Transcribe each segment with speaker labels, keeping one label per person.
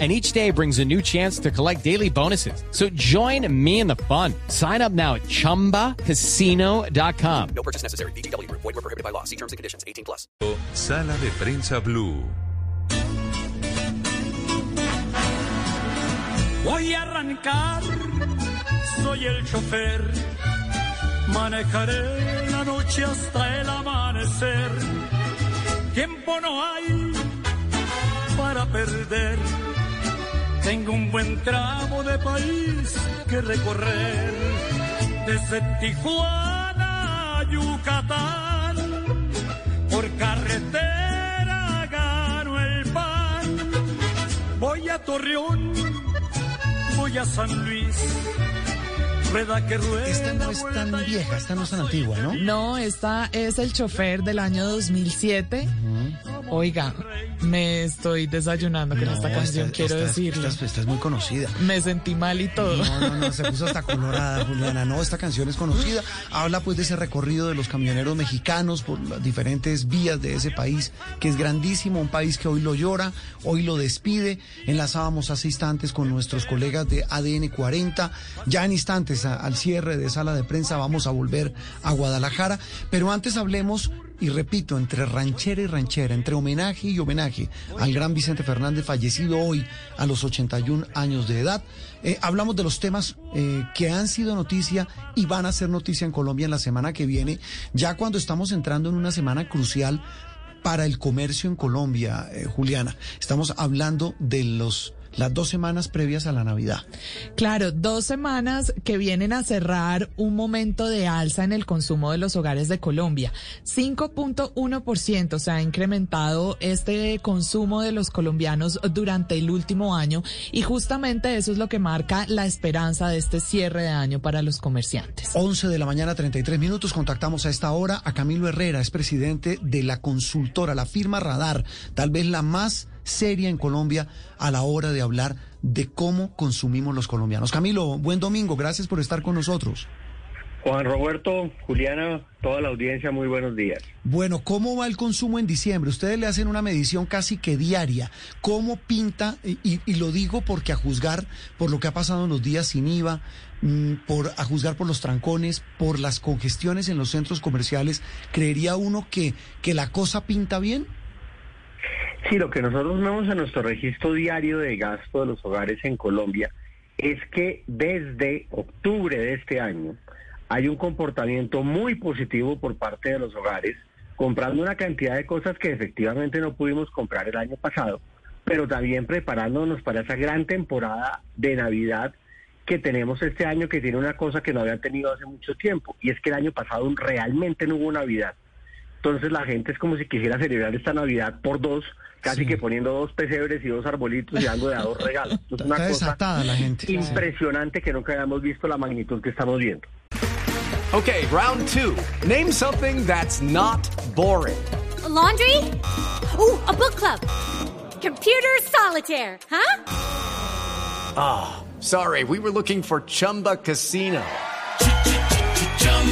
Speaker 1: and each day brings a new chance to collect daily bonuses. So join me in the fun. Sign up now at ChumbaCasino.com.
Speaker 2: No purchase necessary. BGW. Void were prohibited by law. See terms and conditions. 18 plus.
Speaker 3: Sala de Prensa Blue.
Speaker 4: Voy a arrancar, soy el chofer. Manejaré la noche hasta el amanecer. Tiempo no hay para perder. Tengo un buen tramo de país que recorrer. Desde Tijuana a Yucatán, por carretera gano el pan. Voy a Torreón, voy a San Luis. Rueda que rueda.
Speaker 5: Esta no es tan vieja, esta no es tan antigua, ¿no?
Speaker 6: No, esta es el chofer del año 2007. Oiga, me estoy desayunando con esta canción, quiero decirlo.
Speaker 5: Esta, esta es muy conocida.
Speaker 6: Me sentí mal y todo.
Speaker 5: No, no, no, se puso hasta colorada, Juliana. No, esta canción es conocida. Habla pues de ese recorrido de los camioneros mexicanos por las diferentes vías de ese país, que es grandísimo, un país que hoy lo llora, hoy lo despide. Enlazábamos hace instantes con nuestros colegas de ADN 40. Ya en instantes, a- al cierre de sala de prensa, vamos a volver a Guadalajara. Pero antes hablemos y repito, entre ranchera y ranchera, entre homenaje y homenaje al gran Vicente Fernández, fallecido hoy a los 81 años de edad, eh, hablamos de los temas eh, que han sido noticia y van a ser noticia en Colombia en la semana que viene, ya cuando estamos entrando en una semana crucial para el comercio en Colombia, eh, Juliana. Estamos hablando de los las dos semanas previas a la Navidad.
Speaker 6: Claro, dos semanas que vienen a cerrar un momento de alza en el consumo de los hogares de Colombia. 5.1% se ha incrementado este consumo de los colombianos durante el último año y justamente eso es lo que marca la esperanza de este cierre de año para los comerciantes.
Speaker 5: 11 de la mañana, 33 minutos. Contactamos a esta hora a Camilo Herrera, es presidente de la consultora, la firma Radar, tal vez la más seria en Colombia a la hora de hablar de cómo consumimos los colombianos. Camilo, buen domingo, gracias por estar con nosotros.
Speaker 7: Juan Roberto, Juliana, toda la audiencia, muy buenos días.
Speaker 5: Bueno, ¿cómo va el consumo en diciembre? Ustedes le hacen una medición casi que diaria. ¿Cómo pinta? Y, y lo digo porque a juzgar por lo que ha pasado en los días sin IVA, mm, por a juzgar por los trancones, por las congestiones en los centros comerciales, ¿creería uno que, que la cosa pinta bien?
Speaker 7: Sí, lo que nosotros vemos en nuestro registro diario de gasto de los hogares en Colombia es que desde octubre de este año hay un comportamiento muy positivo por parte de los hogares, comprando una cantidad de cosas que efectivamente no pudimos comprar el año pasado, pero también preparándonos para esa gran temporada de Navidad que tenemos este año, que tiene una cosa que no había tenido hace mucho tiempo, y es que el año pasado realmente no hubo Navidad. Entonces la gente es como si quisiera celebrar esta Navidad por dos, casi
Speaker 5: Sí.
Speaker 7: que poniendo dos pesebres y dos arbolitos y dando de a dos regalos. Es
Speaker 5: Está
Speaker 7: una cosa
Speaker 5: desatada la gente.
Speaker 7: impresionante que nunca habíamos visto la magnitud que estamos viendo.
Speaker 2: Okay, round two. Name something that's not boring.
Speaker 8: A laundry? Ooh, a book club. Computer solitaire, huh?
Speaker 2: Sorry, we were looking for Chumba Casino.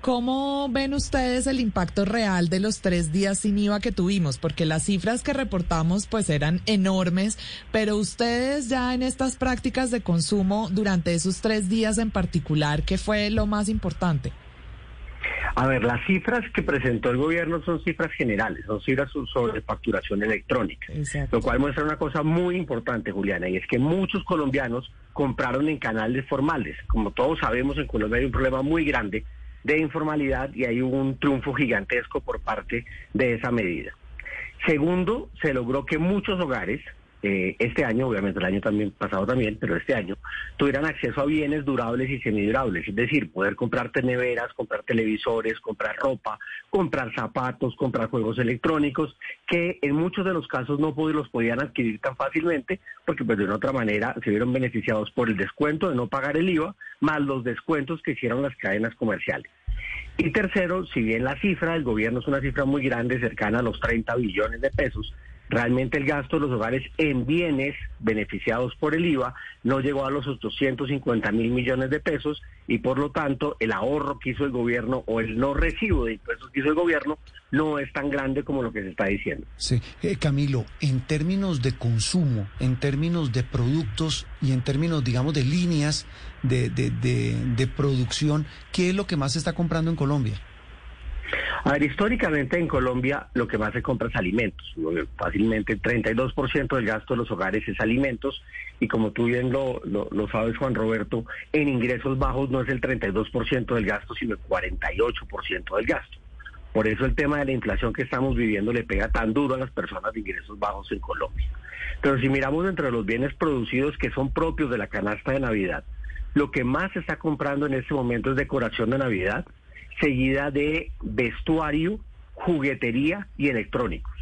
Speaker 6: cómo ven ustedes el impacto real de los tres días sin IVA que tuvimos? Porque las cifras que reportamos pues eran enormes, pero ustedes ya en estas prácticas de consumo durante esos tres días en particular, ¿qué fue lo más importante?
Speaker 7: A ver, las cifras que presentó el gobierno son cifras generales, son cifras sobre facturación electrónica.
Speaker 6: Exacto.
Speaker 7: Lo cual muestra una cosa muy importante, Juliana, y es que muchos colombianos compraron en canales formales. Como todos sabemos, en Colombia hay un problema muy grande de informalidad y hay un triunfo gigantesco por parte de esa medida. Segundo, se logró que muchos hogares eh, este año, obviamente el año también pasado también, pero este año, tuvieran acceso a bienes durables y semidurables, es decir, poder comprarte neveras, comprar televisores, comprar ropa, comprar zapatos, comprar juegos electrónicos, que en muchos de los casos no los podían adquirir tan fácilmente, porque pues de una otra manera se vieron beneficiados por el descuento de no pagar el IVA, más los descuentos que hicieron las cadenas comerciales. Y tercero, si bien la cifra del gobierno es una cifra muy grande, cercana a los 30 billones de pesos, realmente el gasto de los hogares en bienes beneficiados por el IVA no llegó a los 850 mil millones de pesos y por lo tanto el ahorro que hizo el gobierno o el no recibo de impuestos que hizo el gobierno no es tan grande como lo que se está diciendo.
Speaker 5: Sí, Eh, Camilo, en términos de consumo, en términos de productos y en términos, digamos, de líneas de, de, de, de producción, ¿qué es lo que más se está comprando en Colombia?
Speaker 7: A ver, históricamente en Colombia lo que más se compra es alimentos. Fácilmente el 32% del gasto de los hogares es alimentos y como tú bien lo sabes, Juan Roberto, en ingresos bajos no es el 32% del gasto, sino el 48% del gasto. Por eso el tema de la inflación que estamos viviendo le pega tan duro a las personas de ingresos bajos en Colombia. Pero si miramos entre los bienes producidos que son propios de la canasta de Navidad, lo que más se está comprando en este momento es decoración de Navidad, seguida de vestuario, juguetería y electrónicos.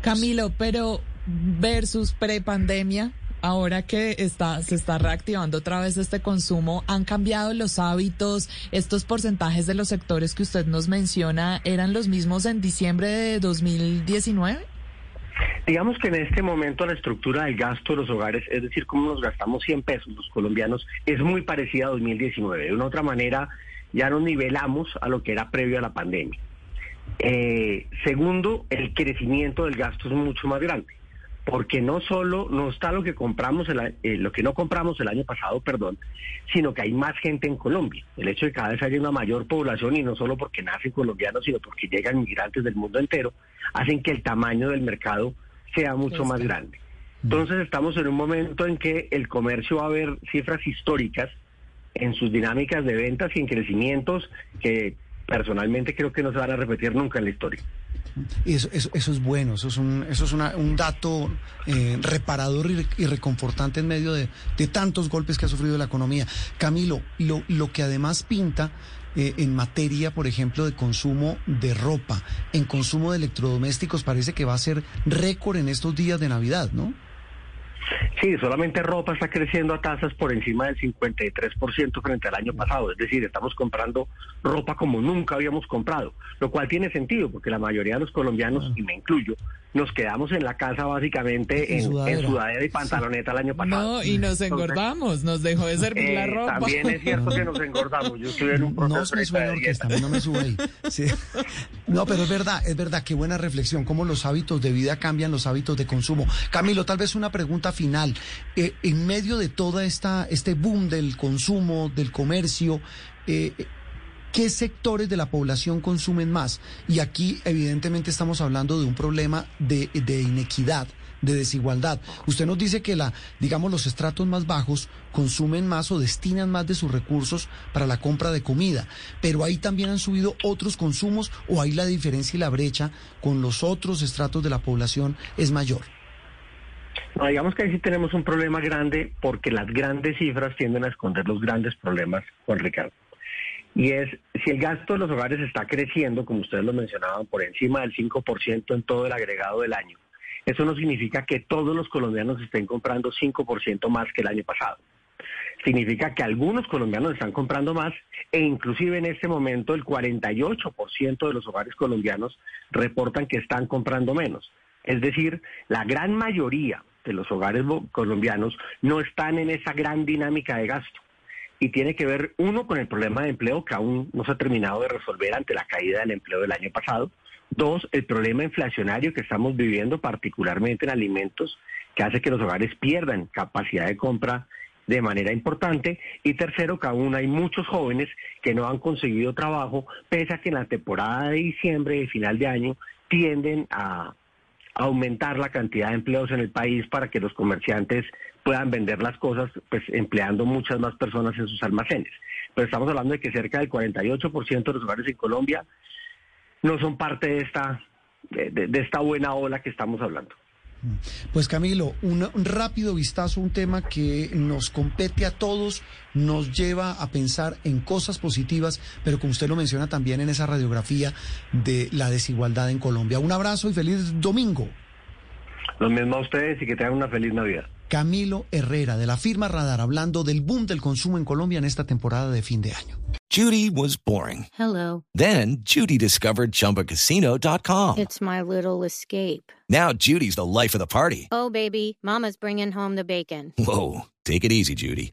Speaker 6: Camilo, pero versus prepandemia, ahora que está se está reactivando otra vez este consumo, ¿han cambiado los hábitos? ¿Estos porcentajes de los sectores que usted nos menciona eran los mismos en diciembre de 2019?
Speaker 7: Digamos que en este momento la estructura del gasto de los hogares, es decir, cómo nos gastamos 100 pesos los colombianos, es muy parecida a 2019. De una otra manera, ya nos nivelamos a lo que era previo a la pandemia. Eh, segundo, el crecimiento del gasto es mucho más grande, porque no solo no está lo que compramos el, eh, lo que no compramos el año pasado, perdón, sino que hay más gente en Colombia. El hecho de que cada vez haya una mayor población y no solo porque nacen colombianos, sino porque llegan migrantes del mundo entero, hacen que el tamaño del mercado sea mucho más grande. Entonces estamos en un momento en que el comercio va a ver cifras históricas en sus dinámicas de ventas y en crecimientos que personalmente creo que no se van a repetir nunca en la historia.
Speaker 5: Eso, eso, eso es bueno, eso es un, eso es una- un dato eh, reparador y, y reconfortante en medio de, tantos golpes que ha sufrido la economía. Camilo, lo, lo que además pinta eh, en materia, por ejemplo, de consumo de ropa, en consumo de electrodomésticos, parece que va a ser récord en estos días de Navidad, ¿no?
Speaker 7: Sí, solamente ropa está creciendo a tasas por encima del 53% frente al año pasado. Es decir, estamos comprando ropa como nunca habíamos comprado, lo cual tiene sentido porque la mayoría de los colombianos, y me incluyo, nos quedamos en la casa básicamente
Speaker 5: En
Speaker 7: en,
Speaker 5: sudadera.
Speaker 7: y pantaloneta el año pasado.
Speaker 6: No, y nos
Speaker 7: Entonces,
Speaker 6: engordamos, nos dejó de servir la
Speaker 7: eh,
Speaker 6: ropa.
Speaker 7: También es cierto que nos engordamos. Yo estoy en un
Speaker 5: No
Speaker 7: proceso
Speaker 5: me sube la
Speaker 7: de
Speaker 5: orquesta, no me sube ahí. Sí. No, pero es verdad, es verdad, qué buena reflexión, cómo los hábitos de vida cambian los hábitos de consumo. Camilo, tal vez una pregunta final. Eh, en medio de toda esta este boom del consumo, del comercio, eh, ¿qué sectores de la población consumen más? Y aquí, evidentemente, estamos hablando de un problema de, de inequidad de desigualdad. Usted nos dice que la, digamos, los estratos más bajos consumen más o destinan más de sus recursos para la compra de comida, pero ahí también han subido otros consumos o ahí la diferencia y la brecha con los otros estratos de la población es mayor.
Speaker 7: No, digamos que ahí sí tenemos un problema grande porque las grandes cifras tienden a esconder los grandes problemas, Juan Ricardo. Y es, si el gasto de los hogares está creciendo, como ustedes lo mencionaban, por encima del 5% en todo el agregado del año, eso no significa que todos los colombianos estén comprando 5% más que el año pasado. Significa que algunos colombianos están comprando más e inclusive en este momento el 48% de los hogares colombianos reportan que están comprando menos. Es decir, la gran mayoría de los hogares colombianos no están en esa gran dinámica de gasto. Y tiene que ver, uno, con el problema de empleo que aún no se ha terminado de resolver ante la caída del empleo del año pasado. Dos, el problema inflacionario que estamos viviendo, particularmente en alimentos, que hace que los hogares pierdan capacidad de compra de manera importante. Y tercero, que aún hay muchos jóvenes que no han conseguido trabajo, pese a que en la temporada de diciembre y final de año tienden a aumentar la cantidad de empleos en el país para que los comerciantes puedan vender las cosas, pues empleando muchas más personas en sus almacenes. Pero estamos hablando de que cerca del 48% de los hogares en Colombia no son parte de esta, de, de- esta buena ola que estamos hablando.
Speaker 5: Pues Camilo, un, un rápido vistazo a un tema que nos compete a todos, nos lleva a pensar en cosas positivas, pero como usted lo menciona también en esa radiografía de la desigualdad en Colombia. Un abrazo y feliz domingo.
Speaker 7: Lo mismo a ustedes y que tengan una feliz Navidad.
Speaker 5: Camilo Herrera, de la firma Radar, hablando del boom del consumo en Colombia en esta temporada de fin de año.
Speaker 9: Judy was boring.
Speaker 8: Hello.
Speaker 9: Then Judy discovered ChumbaCasino.com.
Speaker 8: It's my little escape.
Speaker 9: Now Judy's the life of the party.
Speaker 8: Oh, baby, Mama's bringing home the bacon.
Speaker 9: Whoa, take it easy, Judy.